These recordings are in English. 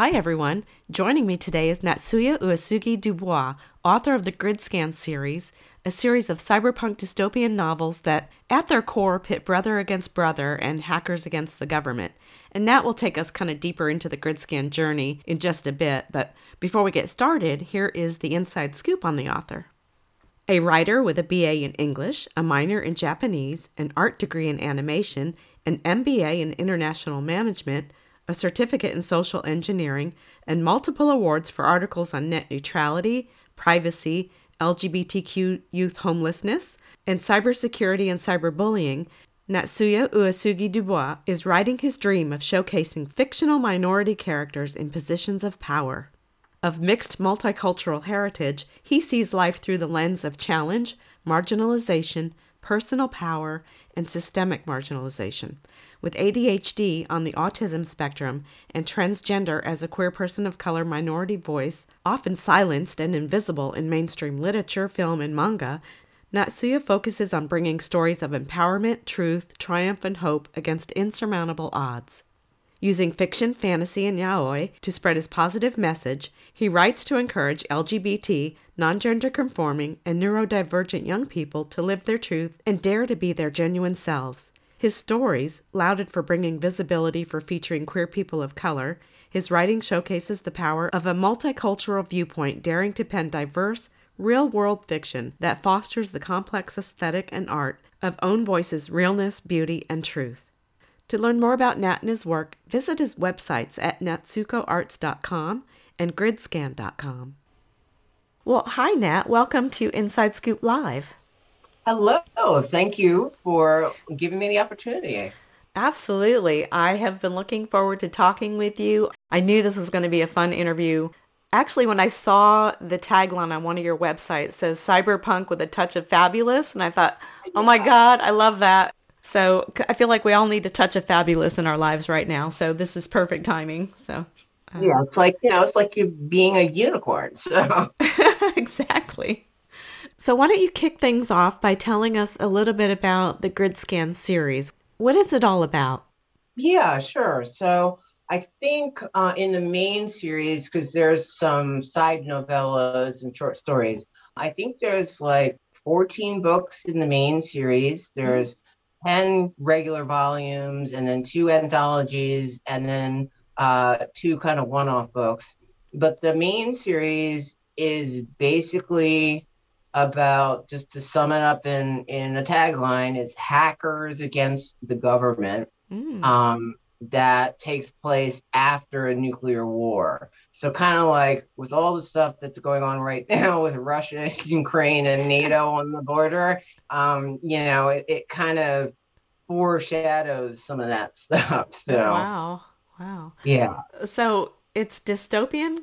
Hi, everyone. Joining me today is Natsuya Uesugi Dubois, author of the Gridscan series, a series of cyberpunk dystopian novels that, at their core, pit brother against brother and hackers against the government. And Nat will take us kind of deeper into the Gridscan journey in just a bit, but before we get started, here is the inside scoop on the author. A writer with a BA in English, a minor in Japanese, an art degree in animation, an MBA in international management, a certificate in social engineering, and multiple awards for articles on net neutrality, privacy, LGBTQ youth homelessness, and cybersecurity and cyberbullying, Natsuya Uesugi Dubois is writing his dream of showcasing fictional minority characters in positions of power. Of mixed multicultural heritage, he sees life through the lens of challenge, marginalization, personal power, and systemic marginalization. With ADHD on the autism spectrum and transgender as a queer person of color minority voice, often silenced and invisible in mainstream literature, film, and manga, Natsuya focuses on bringing stories of empowerment, truth, triumph, and hope against insurmountable odds. Using fiction, fantasy, and yaoi to spread his positive message, he writes to encourage LGBT, non gender conforming, and neurodivergent young people to live their truth and dare to be their genuine selves. His stories, lauded for bringing visibility for featuring queer people of color, his writing showcases the power of a multicultural viewpoint daring to pen diverse, real world fiction that fosters the complex aesthetic and art of own voices' realness, beauty, and truth. To learn more about Nat and his work, visit his websites at natsukoarts.com and gridscan.com. Well, hi, Nat. Welcome to Inside Scoop Live. Hello. Thank you for giving me the opportunity. Absolutely. I have been looking forward to talking with you. I knew this was going to be a fun interview. Actually, when I saw the tagline on one of your websites says cyberpunk with a touch of fabulous, and I thought, oh my God, I love that. So I feel like we all need a touch of fabulous in our lives right now. So this is perfect timing. So um, yeah, it's like you know, it's like you being a unicorn. So exactly. So why don't you kick things off by telling us a little bit about the Gridscan series? What is it all about? Yeah, sure. So I think uh, in the main series, because there's some side novellas and short stories, I think there's like 14 books in the main series. There's 10 regular volumes and then two anthologies and then uh, two kind of one off books. But the main series is basically about just to sum it up in in a tagline it's hackers against the government mm. um, that takes place after a nuclear war so kind of like with all the stuff that's going on right now with russia ukraine and nato on the border um, you know it, it kind of foreshadows some of that stuff so wow wow yeah so it's dystopian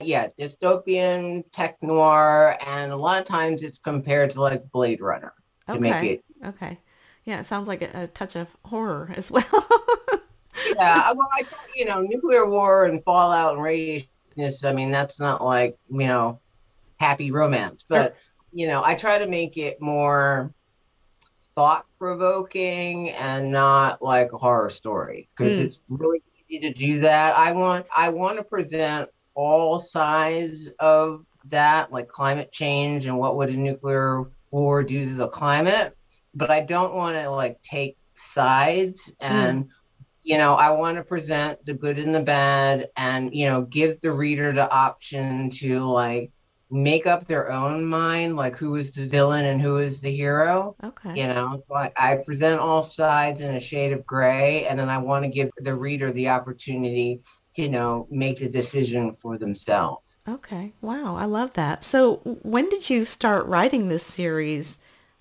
yeah, dystopian, tech noir, and a lot of times it's compared to like Blade Runner to okay. make it. Okay. Yeah, it sounds like a, a touch of horror as well. yeah, well, I you know, nuclear war and fallout and radiation is, I mean, that's not like, you know, happy romance, but, you know, I try to make it more thought provoking and not like a horror story because mm. it's really easy to do that. I want, I want to present all sides of that, like climate change and what would a nuclear war do to the climate. But I don't want to like take sides and mm. You know i want to present the good and the bad and you know give the reader the option to like make up their own mind like who is the villain and who is the hero okay you know so I, I present all sides in a shade of gray and then i want to give the reader the opportunity to, you know, make the decision for themselves. Okay. Wow. I love that. So when did you start writing this series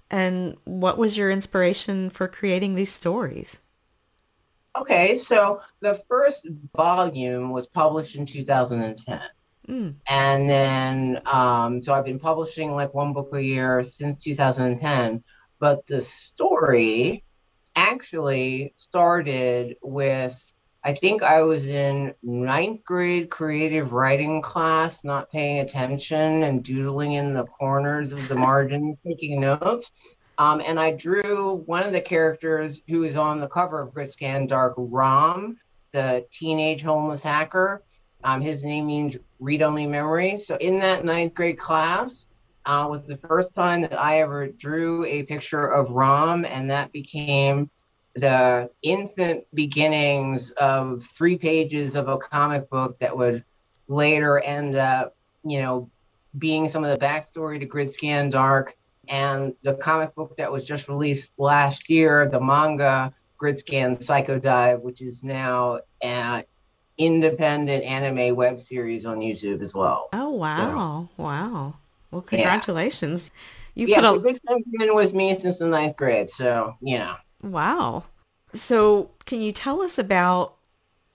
and what was your inspiration for creating these stories? Okay. So the first volume was published in 2010. Mm. And then, um, so I've been publishing like one book a year since 2010. But the story actually started with I think I was in ninth grade creative writing class, not paying attention and doodling in the corners of the margin, taking notes. Um, and I drew one of the characters who is on the cover of Gridscan Dark, Rom, the teenage homeless hacker. Um, his name means read only memory. So in that ninth grade class uh, was the first time that I ever drew a picture of Rom, and that became the infant beginnings of three pages of a comic book that would later end up, you know, being some of the backstory to Gridscan Dark and the comic book that was just released last year, the manga Gridscan Psycho Dive, which is now an independent anime web series on YouTube as well. Oh wow, so, wow! Well, congratulations. Yeah. You yeah, put a Gridscan been with me since the ninth grade, so you know. Wow. So, can you tell us about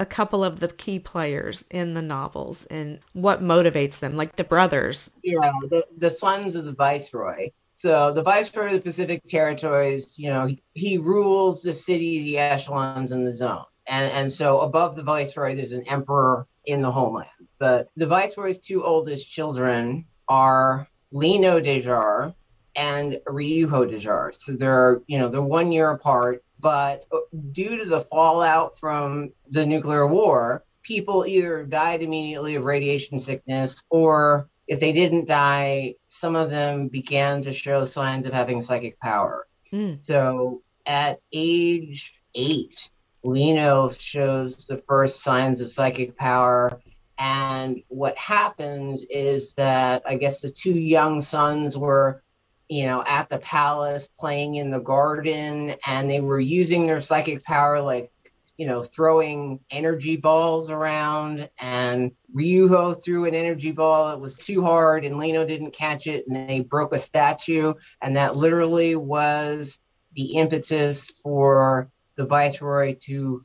a couple of the key players in the novels and what motivates them, like the brothers? Yeah, the, the sons of the viceroy. So, the viceroy of the Pacific Territories, you know, he, he rules the city, the echelons, and the zone. And, and so, above the viceroy, there's an emperor in the homeland. But the viceroy's two oldest children are Lino Dejar and Ryuho Dejar. So they're, you know, they're one year apart but uh, due to the fallout from the nuclear war, people either died immediately of radiation sickness or if they didn't die, some of them began to show signs of having psychic power. Mm. So at age eight, Lino shows the first signs of psychic power. And what happens is that I guess the two young sons were you know, at the palace, playing in the garden, and they were using their psychic power, like, you know, throwing energy balls around. And Ryuho threw an energy ball. It was too hard, and Lino didn't catch it, and they broke a statue. And that literally was the impetus for the viceroy to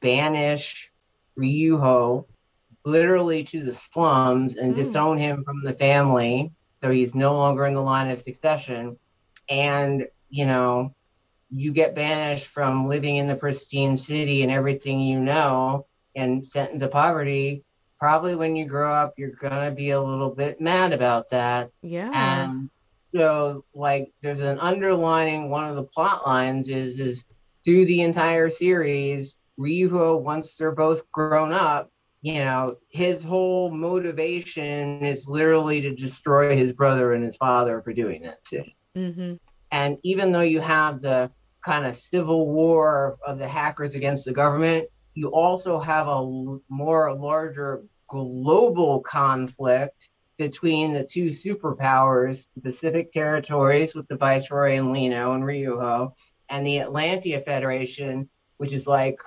banish Ryuho literally to the slums and mm. disown him from the family so he's no longer in the line of succession. And, you know, you get banished from living in the pristine city and everything you know and sent into poverty. Probably when you grow up, you're to be a little bit mad about that. Yeah. And so, like, there's an underlining one of the plot lines is, is through the entire series, Ryuho, once they're both grown up, you know, his whole motivation is literally to destroy his brother and his father for doing that too. Mm-hmm. And even though you have the kind of civil war of the hackers against the government, you also have a more larger global conflict between the two superpowers, the Pacific territories with the Viceroy and Lino and Ryuho, and the Atlantia Federation, which is like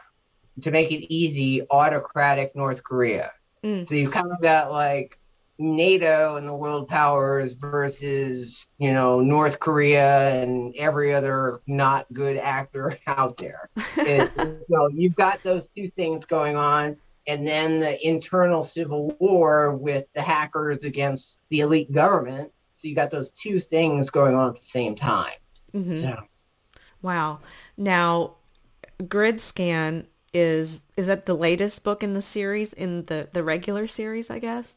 to make it easy, autocratic North Korea. Mm. So you kind of got like NATO and the world powers versus, you know, North Korea and every other not good actor out there. it, you know, you've got those two things going on. And then the internal civil war with the hackers against the elite government. So you got those two things going on at the same time. Mm-hmm. So. Wow. Now, Grid Scan is is that the latest book in the series in the the regular series i guess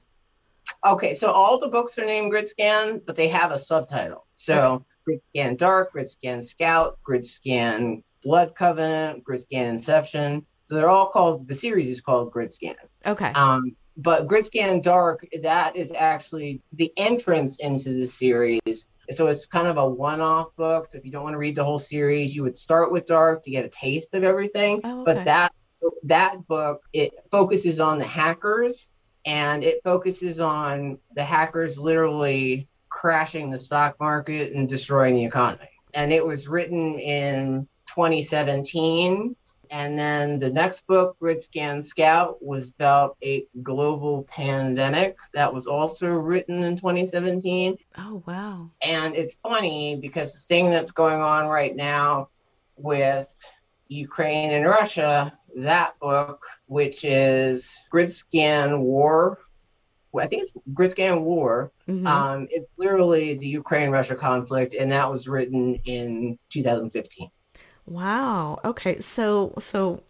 okay so all the books are named Gridscan but they have a subtitle so okay. Gridscan dark Gridscan scout Gridscan blood covenant Gridscan inception so they're all called the series is called Gridscan okay um but Gridscan dark that is actually the entrance into the series so it's kind of a one-off book. So if you don't want to read the whole series, you would start with Dark to get a taste of everything. Oh, okay. But that that book it focuses on the hackers and it focuses on the hackers literally crashing the stock market and destroying the economy. And it was written in 2017 and then the next book, Gridscan Scout, was about a global pandemic that was also written in 2017. Oh, wow. And it's funny because the thing that's going on right now with Ukraine and Russia, that book, which is Gridscan War, I think it's Gridscan War. Mm-hmm. Um, it's literally the Ukraine Russia conflict, and that was written in 2015. Wow. Okay. So, so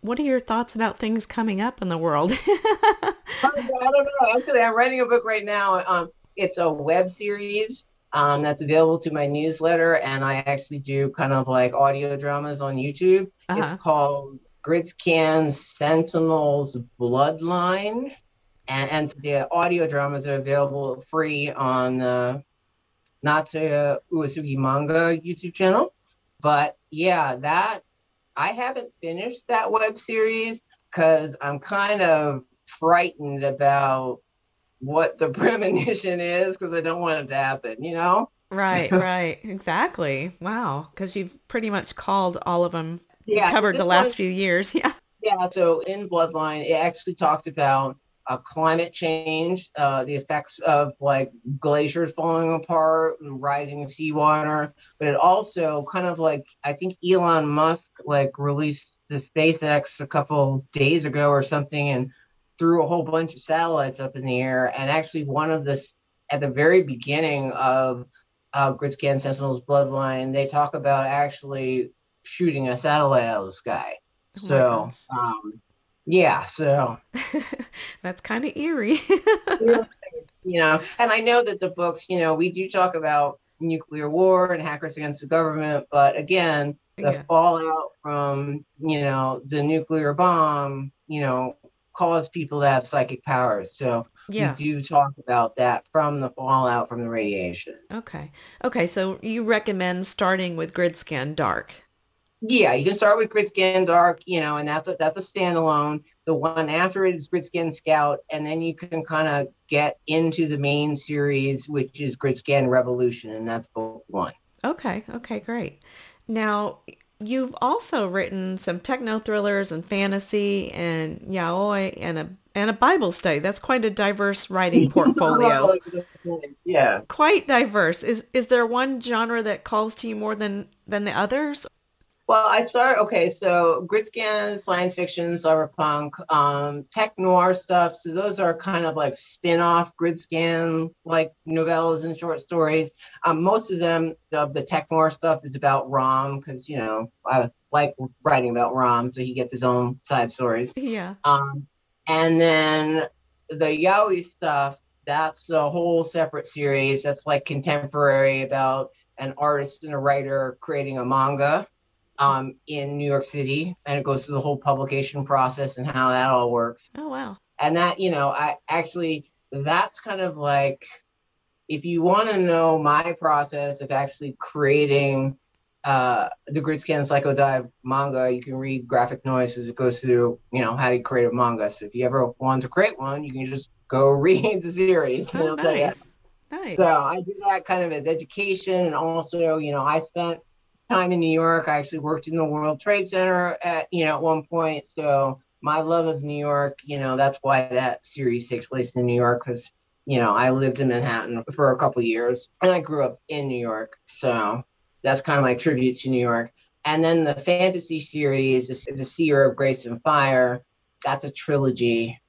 what are your thoughts about things coming up in the world? I don't know. Actually, I'm writing a book right now. Um, it's a web series um, that's available to my newsletter, and I actually do kind of like audio dramas on YouTube. Uh-huh. It's called Gridscan Sentinels Bloodline, and, and the audio dramas are available free on uh, the Natsuya Uesugi Manga YouTube channel. But yeah, that I haven't finished that web series because I'm kind of frightened about what the premonition is because I don't want it to happen, you know? Right, right. Exactly. Wow. Because you've pretty much called all of them, yeah, covered the last few years. Yeah. Yeah. So in Bloodline, it actually talked about uh, climate change, uh, the effects of like glaciers falling apart rising of seawater, but it also kind of like I think Elon Musk like released the SpaceX a couple days ago or something and threw a whole bunch of satellites up in the air. And actually, one of the at the very beginning of uh, Gridscan Sentinel's Bloodline, they talk about actually shooting a satellite out of the sky. Oh so, um, yeah, so that's kind of eerie. you know, and I know that the books, you know, we do talk about nuclear war and hackers against the government, but again, the yeah. fallout from, you know, the nuclear bomb, you know, caused people to have psychic powers. So yeah. we do talk about that from the fallout from the radiation. Okay. Okay. So you recommend starting with Gridscan Dark. Yeah, you can start with Gridscan Dark, you know, and that's a, that's a standalone. The one after it is Gridscan Scout, and then you can kind of get into the main series, which is Gridscan Revolution, and that's book one. Okay, okay, great. Now, you've also written some techno thrillers and fantasy and yaoi and a and a Bible study. That's quite a diverse writing portfolio. yeah. Quite diverse. Is is there one genre that calls to you more than than the others? Well, I start okay. So Gridscan, science fiction, cyberpunk, um, tech noir stuff. So those are kind of like spin-off Gridscan like novellas and short stories. Um, most of them, of the tech noir stuff, is about Rom because you know I like writing about Rom, so he gets his own side stories. Yeah. Um, and then the yaoi stuff. That's a whole separate series. That's like contemporary about an artist and a writer creating a manga um, in New York City, and it goes through the whole publication process and how that all works. Oh wow! And that you know, I actually that's kind of like if you want to know my process of actually creating uh, the Gridscan Psycho Dive manga, you can read Graphic Noise as it goes through, you know, how to create a manga. So if you ever want to create one, you can just go read the series. Oh, nice. Nice. So I did that kind of as education, and also, you know, I spent time in New York. I actually worked in the World Trade Center at you know at one point. So my love of New York, you know, that's why that series takes place in New York because you know I lived in Manhattan for a couple years and I grew up in New York. So that's kind of my tribute to New York. And then the fantasy series, The Seer of Grace and Fire, that's a trilogy.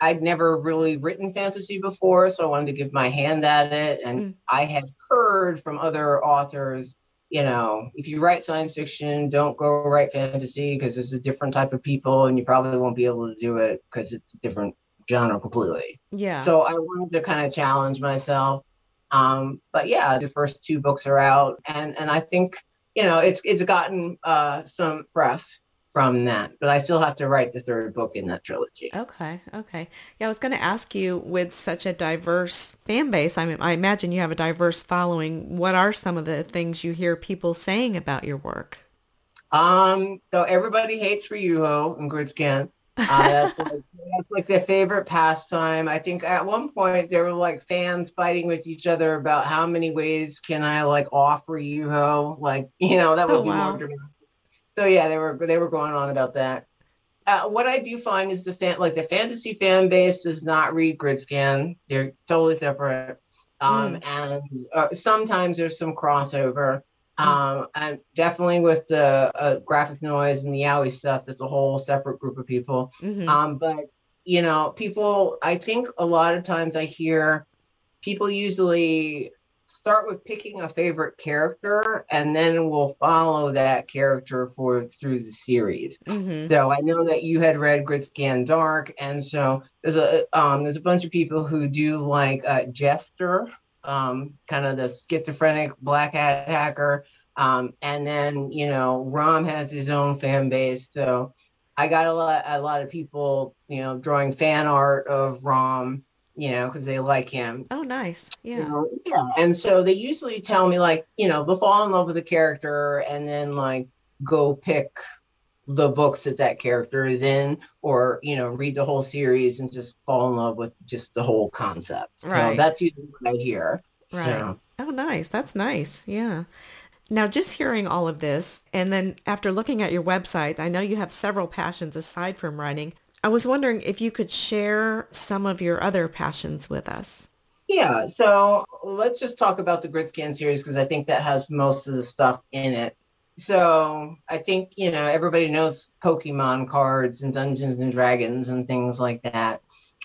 I'd never really written fantasy before, so I wanted to give my hand at it. And mm. I had heard from other authors you know, if you write science fiction, don't go write fantasy because it's a different type of people and you probably won't be able to do it because it's a different genre completely. Yeah. So I wanted to kind of challenge myself. Um, but yeah, the first two books are out and and I think, you know, it's it's gotten uh some press from that, but I still have to write the third book in that trilogy. Okay, okay. Yeah, I was going to ask you with such a diverse fan base, I mean, I imagine you have a diverse following. What are some of the things you hear people saying about your work? Um, so everybody hates Ryuho and Gridscan. Uh, that's, like, that's like their favorite pastime. I think at one point there were like fans fighting with each other about how many ways can I like off Ryuho. Like, you know, that would oh, be wow. more dramatic so yeah, they were they were going on about that. Uh, what I do find is the fan like the fantasy fan base does not read Gridscan. They're totally separate. Um, mm. And uh, sometimes there's some crossover. Hmm. Um, and definitely with the uh, graphic noise and the yaoi stuff, it's a whole separate group of people. Mm-hmm. Um, but you know, people, I think a lot of times I hear people usually start with picking a favorite character and then we'll follow that character for through the series. Mm-hmm. So I know that you had read Gridscan Dark, and so there's a um, there's a bunch of people who do like uh, Jester, um, kind of the schizophrenic black hat hacker, um, and then you know Rom has his own fan base, so I got a lot a lot of people you know drawing fan art of Rom you know, because they like him. Oh, nice. Yeah. You know, yeah. And so they usually tell me, like, you know, they'll fall in love with the character and then, like, go pick the books that that character is in or you know read the whole series and just fall in love with just the whole concept right. so that's usually what i hear right so. oh nice that's nice yeah now just hearing all of this and then after looking at your website i know you have several passions aside from writing I was wondering if you could share some of your other passions with us. Yeah, so let's just talk about the Gridscan series because I think that has most of the stuff in it. So I think, you know, everybody knows Pokemon cards and Dungeons and Dragons and things like that.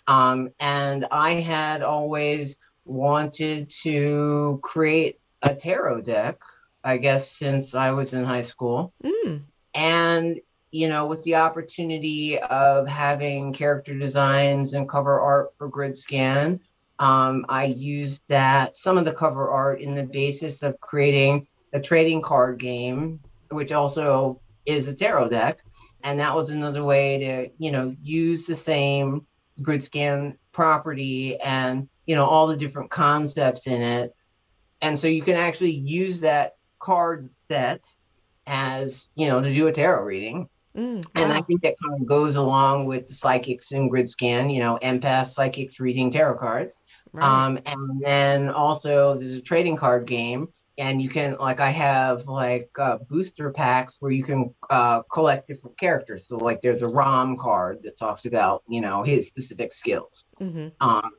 Um, and I had always wanted to create a tarot deck, I guess, since I was in high school. Mm. And you know, with the opportunity of having character designs and cover art for Gridscan, um, I used that some of the cover art in the basis of creating a trading card game, which also is a tarot deck. And that was another way to, you know, use the same Gridscan property and, you know, all the different concepts in it. And so you can actually use that card set as, you know, to do a tarot reading. Mm, and I think that kind of goes along with the psychics and grid scan, you know, empath psychics reading tarot cards. Right. Um, and then also there's a trading card game, and you can like I have like uh, booster packs where you can uh, collect different characters. So like there's a Rom card that talks about you know his specific skills. Mm-hmm. Um,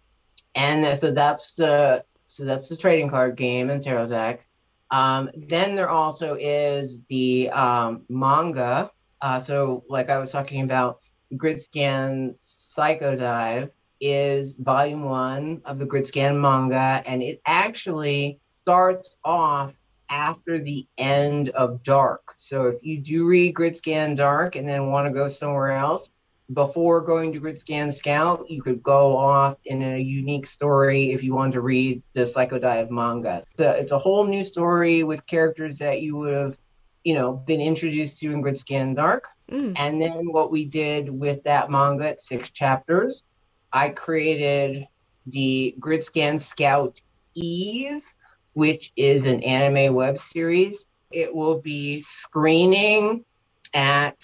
and so that's the so that's the trading card game and tarot deck. Um, then there also is the um, manga uh, so, like I was talking about, Gridscan Psychodive is volume one of the Gridscan manga, and it actually starts off after the end of Dark. So, if you do read Gridscan Dark and then want to go somewhere else, before going to Gridscan Scout, you could go off in a unique story if you want to read the Psychodive manga. So it's a whole new story with characters that you would have you know, been introduced to in Gridscan Dark. Mm. And then what we did with that manga at six chapters, I created the Gridscan Scout Eve, which is an anime web series. It will be screening at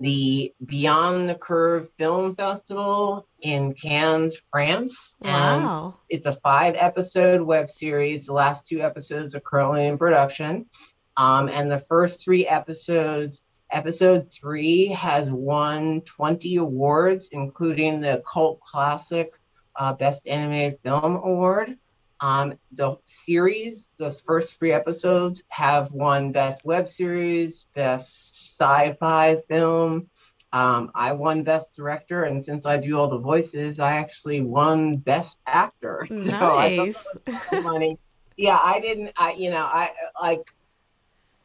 the Beyond the Curve Film Festival in Cannes, France. Wow. And it's a five episode web series. The last two episodes are currently in production. Um, and the first three episodes, episode three has won 20 awards, including the Cult Classic uh, Best Animated Film Award. Um, the series, the first three episodes, have won Best Web Series, Best Sci Fi Film. Um, I won Best Director, and since I do all the voices, I actually won Best Actor. Nice. So money. yeah, I didn't. I you know I like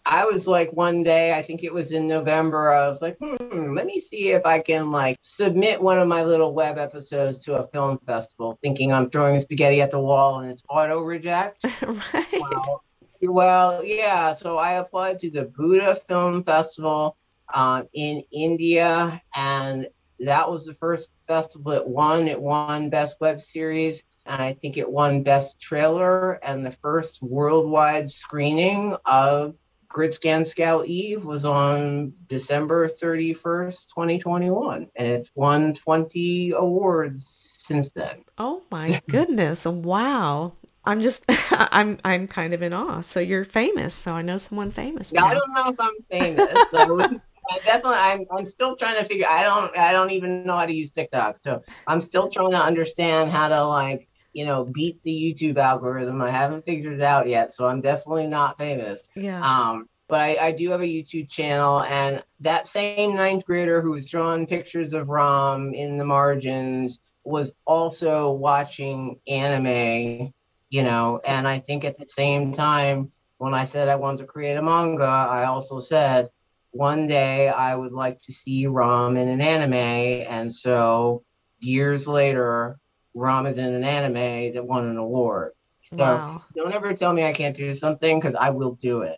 I was like one day, I think it was in November, I was like, hmm, let me see if I can like submit one of my little web episodes to a film festival, thinking I'm throwing spaghetti at the wall and it's auto reject. right. Well, well, yeah. So I applied to the Buddha Film Festival uh, in India, and that was the first festival it won. It won Best Web Series and I think it won Best Trailer and the first worldwide screening of Gridscan Scout Eve was on December 31st, 2021, and it's won 20 awards since then. Oh my goodness. wow. I'm just I'm I'm kind of in awe. So you're famous. So I know someone famous. Yeah, I don't know if I'm famous. I definitely I'm I'm still trying to figure I don't I don't even know how to use TikTok. So I'm still trying to understand how to like you know, beat the YouTube algorithm. I haven't figured it out yet, so I'm definitely not famous. Yeah. Um, but I, I do have a YouTube channel, and that same ninth grader who was drawing pictures of Rom in the margins was also watching anime, you know. And I think at the same time, when I said I wanted to create a manga, I also said one day I would like to see Rom in an anime. And so years later, Rom is in an anime that won an award. So wow. don't ever tell me I can't do something because I will do it.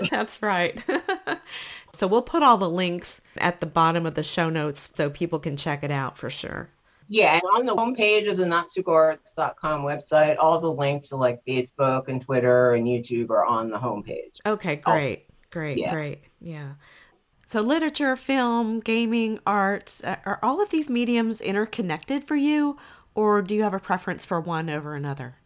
That's right. so we'll put all the links at the bottom of the show notes so people can check it out for sure. Yeah, and on the homepage of the natsukoarts.com website, all the links to like Facebook and Twitter and YouTube are on the homepage. Okay, great. Also, great, yeah. great. Yeah. So literature, film, gaming, arts, are all of these mediums interconnected for you or do you have a preference for one over another?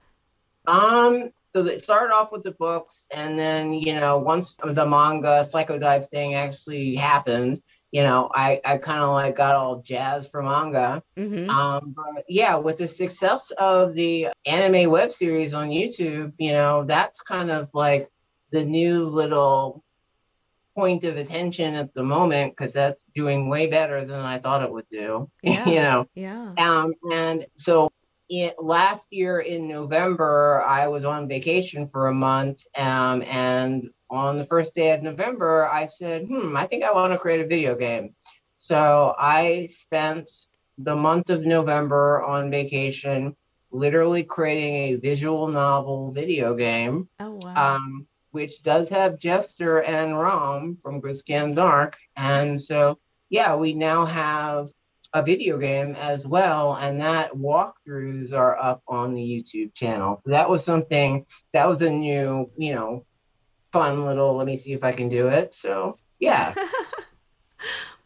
Um, so it started off with the books, and then you know, once the manga Psycho Psychodive thing actually happened, you know, I I kind of like got all jazzed for manga. Mm-hmm. Um, but yeah, with the success of the anime web series on YouTube, you know, that's kind of like the new little point of attention at the moment because that's doing way better than I thought it would do. Yeah. you know. Yeah. Um, and so it, last year in November, I was on vacation for a month. Um, and on the first day of November, I said, hmm, I think I want to create a video game. So I spent the month of November on vacation, literally creating a visual novel video game. Oh, wow. Um, which does have Jester and Rom from Gridscan Dark. And so, yeah, we now have a video game as well, and that walkthroughs are up on the YouTube channel. So that was something that was a new, you know, fun little. Let me see if I can do it. So yeah.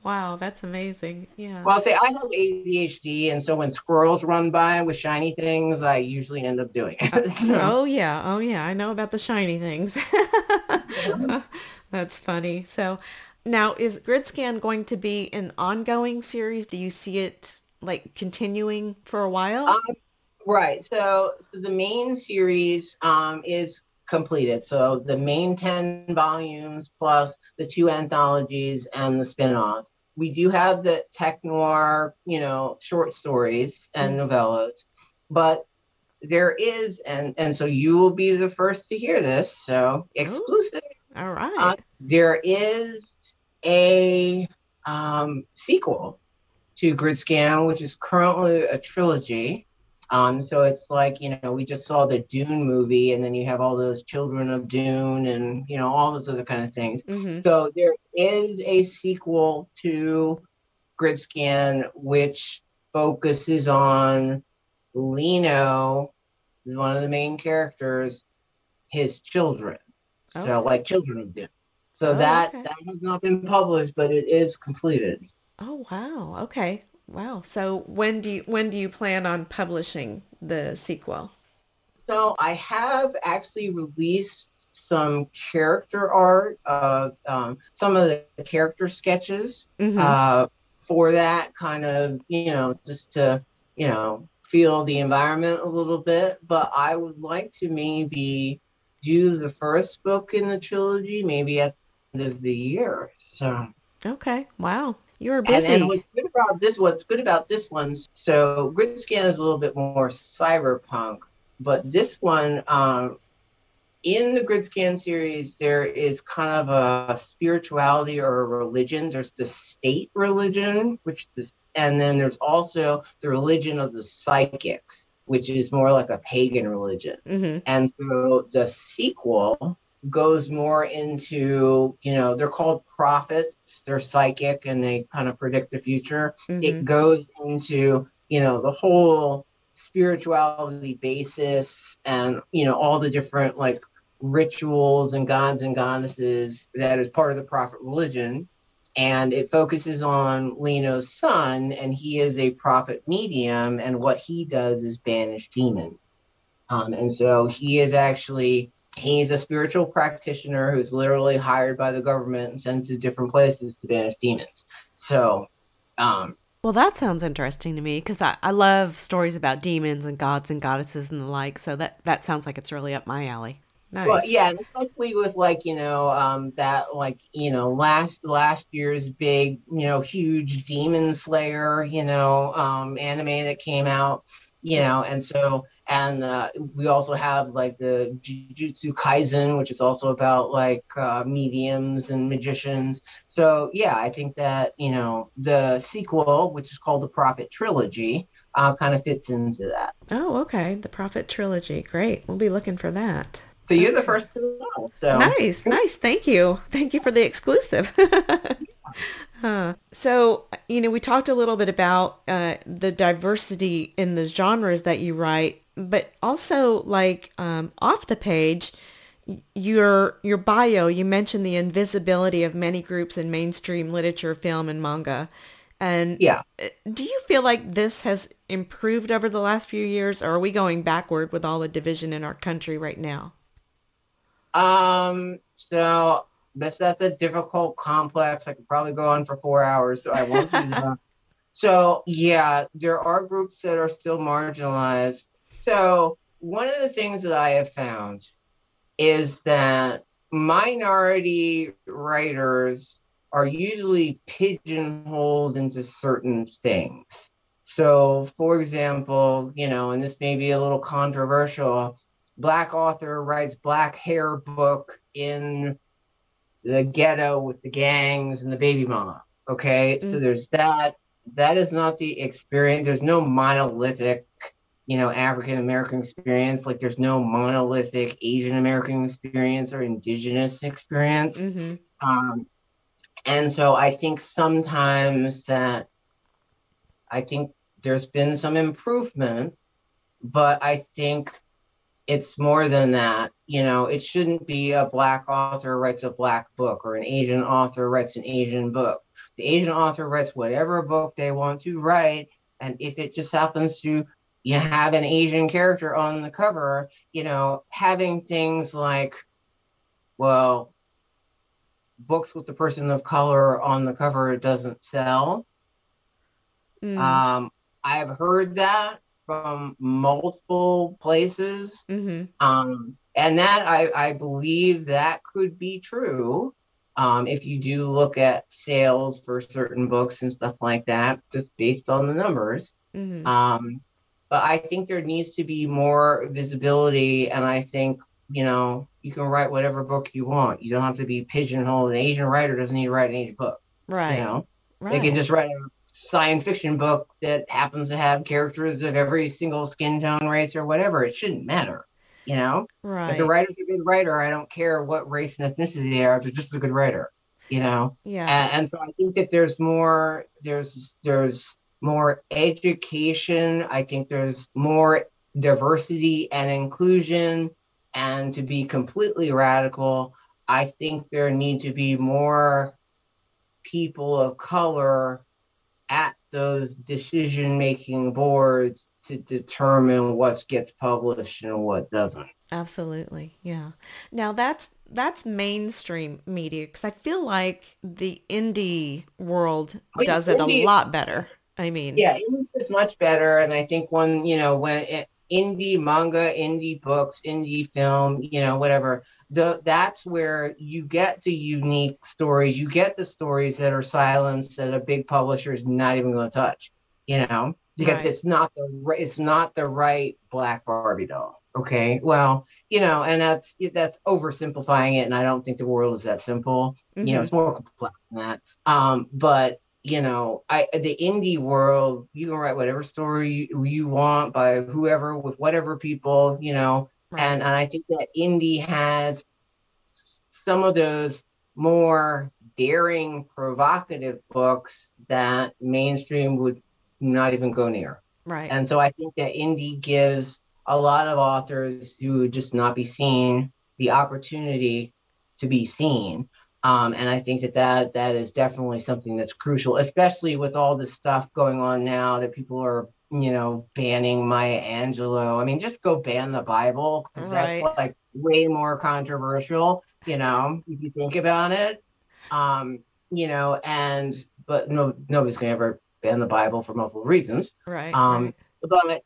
wow, that's amazing. Yeah. Well, say I have ADHD, and so when squirrels run by with shiny things, I usually end up doing it. so. Oh yeah, oh yeah, I know about the shiny things. that's funny. So now, is Gridscan going to be an ongoing series? Do you see it like continuing for a while? Um, right. So the main series um, is completed. So the main 10 volumes plus the two anthologies and the spin-offs. We do have the tech noir, you know, short stories and mm-hmm. novellas, but there is, and and so you will be the first to hear this. So exclusive. Ooh. All right. Uh, there is a um, sequel to Gridscan, which is currently a trilogy. Um, so it's like, you know, we just saw the Dune movie, and then you have all those children of Dune and, you know, all those other kind of things. Mm-hmm. So there is a sequel to Gridscan, which focuses on Lino, one of the main characters, his children. So, like children of Dune. So oh, that okay. that has not been published, but it is completed. Oh wow! Okay, wow. So when do you when do you plan on publishing the sequel? So I have actually released some character art of um, some of the character sketches mm-hmm. uh, for that kind of you know just to you know feel the environment a little bit. But I would like to maybe do the first book in the trilogy maybe at the end of the year. So okay, wow, you were busy. And, and what's good about this? What's good about this one? So Gridscan is a little bit more cyberpunk, but this one, um, in the Gridscan series, there is kind of a spirituality or a religion. There's the state religion, which is, and then there's also the religion of the psychics, which is more like a pagan religion. Mm-hmm. And so the sequel goes more into, you know, they're called prophets, they're psychic and they kind of predict the future. Mm-hmm. It goes into, you know, the whole spirituality basis and, you know, all the different like rituals and gods and goddesses that is part of the prophet religion. And it focuses on Lino's son, and he is a prophet medium, and what he does is banish demons. Um, and so he is actually He's a spiritual practitioner who's literally hired by the government and sent to different places to banish demons. So, um, well, that sounds interesting to me because I, I love stories about demons and gods and goddesses and the like. So that that sounds like it's really up my alley. nice. Well, yeah, especially with like you know um, that like you know last last year's big you know huge Demon Slayer you know um, anime that came out, you know, and so and uh, we also have like the Jujutsu Kaisen, which is also about like uh, mediums and magicians. So yeah, I think that you know the sequel, which is called the Prophet Trilogy, uh, kind of fits into that. Oh, okay, the Prophet Trilogy, great. We'll be looking for that. So you're the first to know. So nice, nice. Thank you, thank you for the exclusive. huh. So you know, we talked a little bit about uh, the diversity in the genres that you write, but also like um, off the page, your your bio. You mentioned the invisibility of many groups in mainstream literature, film, and manga. And yeah, uh, do you feel like this has improved over the last few years, or are we going backward with all the division in our country right now? Um, so that's that's a difficult complex. I could probably go on for four hours, so I won't do that. So yeah, there are groups that are still marginalized. So one of the things that I have found is that minority writers are usually pigeonholed into certain things. So, for example, you know, and this may be a little controversial, black author writes black hair book in the ghetto with the gangs and the baby mama. Okay, mm-hmm. so mm. there's that. That is not the experience. There's no monolithic, you know, African American experience. Like there's no monolithic Asian American experience or indigenous experience. Mm-hmm. Um, and so I think sometimes that I think there's been some improvement, but I think it's more than that. You know, it shouldn't be a black author writes a black book or an Asian author writes an Asian book. The Asian author writes whatever book they want to write. And if it just happens to you know, have an Asian character on the cover, you know, having things like, well, books with the person of color on the cover doesn't sell. Mm. Um, I've heard that from multiple places. Mm-hmm. Um, and that I, I believe that could be true. Um, if you do look at sales for certain books and stuff like that, just based on the numbers. Mm-hmm. Um, but I think there needs to be more visibility. And I think, you know, you can write whatever book you want. You don't have to be pigeonholed. An Asian writer doesn't need to write an Asian book. Right. You know, right. they can just write a science fiction book that happens to have characters of every single skin tone, race, or whatever. It shouldn't matter. You know, right. if the writer's a good writer, I don't care what race and ethnicity they are. If they're just a good writer, you know. Yeah. And, and so I think that there's more. There's there's more education. I think there's more diversity and inclusion. And to be completely radical, I think there need to be more people of color at those decision making boards to determine what gets published and what doesn't. Absolutely. Yeah. Now that's that's mainstream media because I feel like the indie world oh, does it a lot better. I mean, yeah, it's much better. And I think when, you know, when it, indie manga, indie books, indie film, you know, whatever, the, that's where you get the unique stories. You get the stories that are silenced that a big publisher is not even going to touch, you know, because right. it's not the it's not the right black Barbie doll. Okay, well, you know, and that's that's oversimplifying it, and I don't think the world is that simple. Mm-hmm. You know, mm-hmm. it's more complex than that. Um, but you know, I the indie world, you can write whatever story you, you want by whoever with whatever people, you know, right. and, and I think that indie has some of those more daring, provocative books that mainstream would not even go near. Right. And so I think that indie gives a lot of authors who would just not be seen the opportunity to be seen. Um, and I think that, that that is definitely something that's crucial, especially with all this stuff going on now that people are, you know, banning Maya Angelou. I mean, just go ban the Bible because right. that's like way more controversial, you know, if you think about it. Um, you know, and but no, nobody's gonna ever ban the Bible for multiple reasons. Right. Um, right. but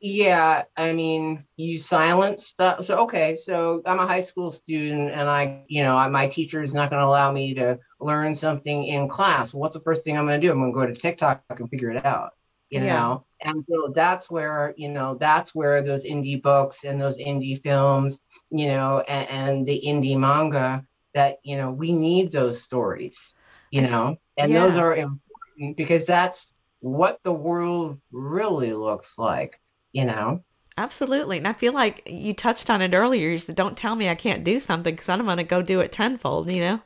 Yeah, I mean, you silence stuff. So okay, so I'm a high school student, and I, you know, my teacher is not going to allow me to learn something in class. What's the first thing I'm going to do? I'm going to go to TikTok and figure it out. You yeah. know, and so that's where you know that's where those indie books and those indie films, you know, and, and the indie manga that you know we need those stories, you know, and yeah. those are important because that's what the world really looks like you know? Absolutely. And I feel like you touched on it earlier. You said, don't tell me I can't do something because I'm going to go do it tenfold, you know?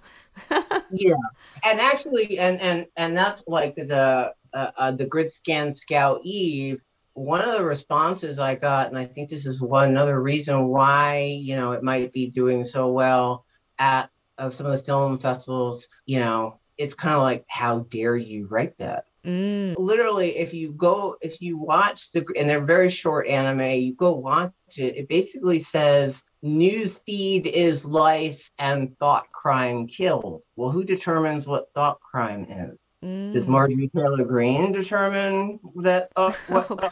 yeah. And actually, and, and, and that's like the, uh, uh, the Gridscan scout Eve, one of the responses I got, and I think this is one another reason why, you know, it might be doing so well at of some of the film festivals, you know, it's kind of like, how dare you write that? Mm. Literally, if you go, if you watch the, and they're very short anime, you go watch it. It basically says newsfeed is life and thought crime kills. Well, who determines what thought crime is? Mm. Does Marjorie Taylor Greene determine that? Uh, what oh,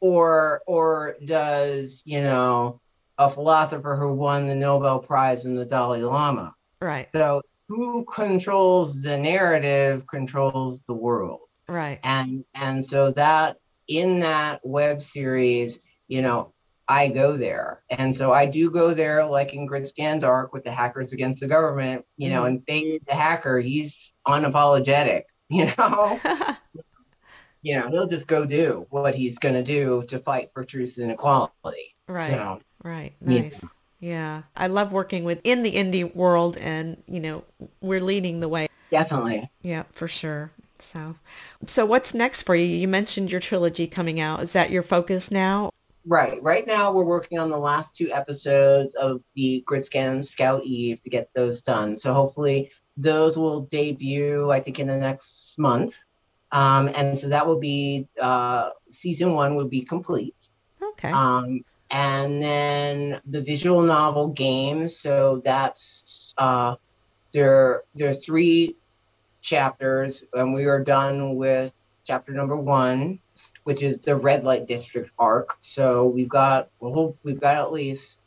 or or does you know a philosopher who won the Nobel Prize in the Dalai Lama? Right. So who controls the narrative controls the world right and and so that in that web series you know i go there and so i do go there like in Gridscan dark with the hackers against the government you know and mm-hmm. Fade the hacker he's unapologetic you know you know he'll just go do what he's going to do to fight for truth and equality right so, right nice yeah. Yeah. I love working with in the indie world and, you know, we're leading the way. Definitely. Yeah, for sure. So, so what's next for you? You mentioned your trilogy coming out. Is that your focus now? Right. Right now, we're working on the last two episodes of the Gridscan Scout Eve to get those done. So hopefully, those will debut, I think, in the next month. Um, and so that will be uh, season one will be complete. Okay. Um, and then the visual novel game. So that's uh, there. There's three chapters, and we are done with chapter number one, which is the red light district arc. So we've got well, we've got at least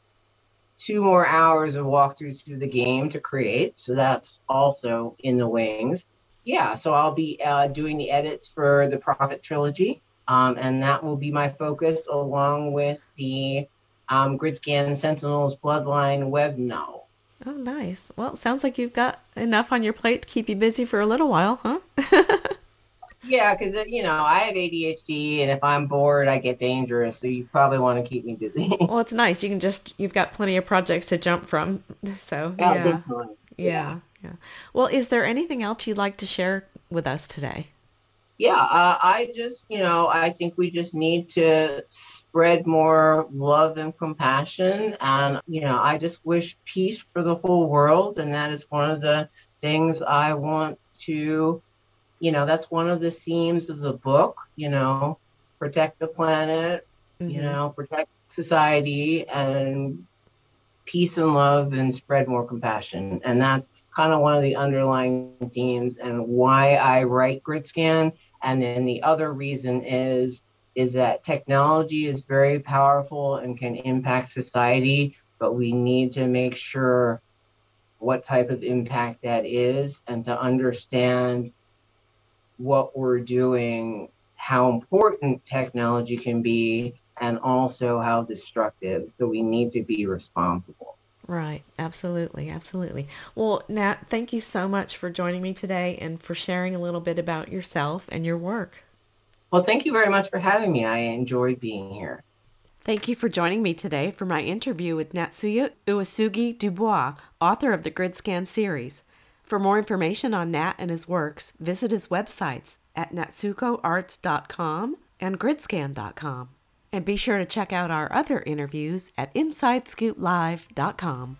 two more hours of walkthrough through the game to create. So that's also in the wings. Yeah, so I'll be uh, doing the edits for the Prophet trilogy. Um, and that will be my focus along with the um, Gridscan Sentinels Bloodline web novel. Oh, nice. Well, sounds like you've got enough on your plate to keep you busy for a little while, huh? yeah, because, uh, you know, I have ADHD, and if I'm bored, I get dangerous. So you probably want to keep me busy. well, it's nice. You can just, you've got plenty of projects to jump from. So, yeah. Yeah. yeah. yeah. yeah. Well, is there anything else you'd like to share with us today? yeah, uh, I just, you know, I think we just need to spread more love and compassion. And, you know, I just wish peace for the whole world. And that is one of the things I want to, you know, that's one of the themes of the book, you know, protect the planet, mm-hmm. you know, protect society and peace and love and spread more compassion. And that's kind of one of the underlying themes and why I write GridScan and then the other reason is is that technology is very powerful and can impact society, but we need to make sure what type of impact that is and to understand what we're doing, how important technology can be, and also how destructive. So we need to be responsible. Right. Absolutely. Absolutely. Well, Nat, thank you so much for joining me today and for sharing a little bit about yourself and your work. Well, thank you very much for having me. I enjoyed being here. Thank you for joining me today for my interview with Natsuya Uesugi Dubois, author of the GridScan series. For more information on Nat and his works, visit his websites at natsukoarts.com and gridscan.com. And be sure to check out our other interviews at InsideScoopLive.com.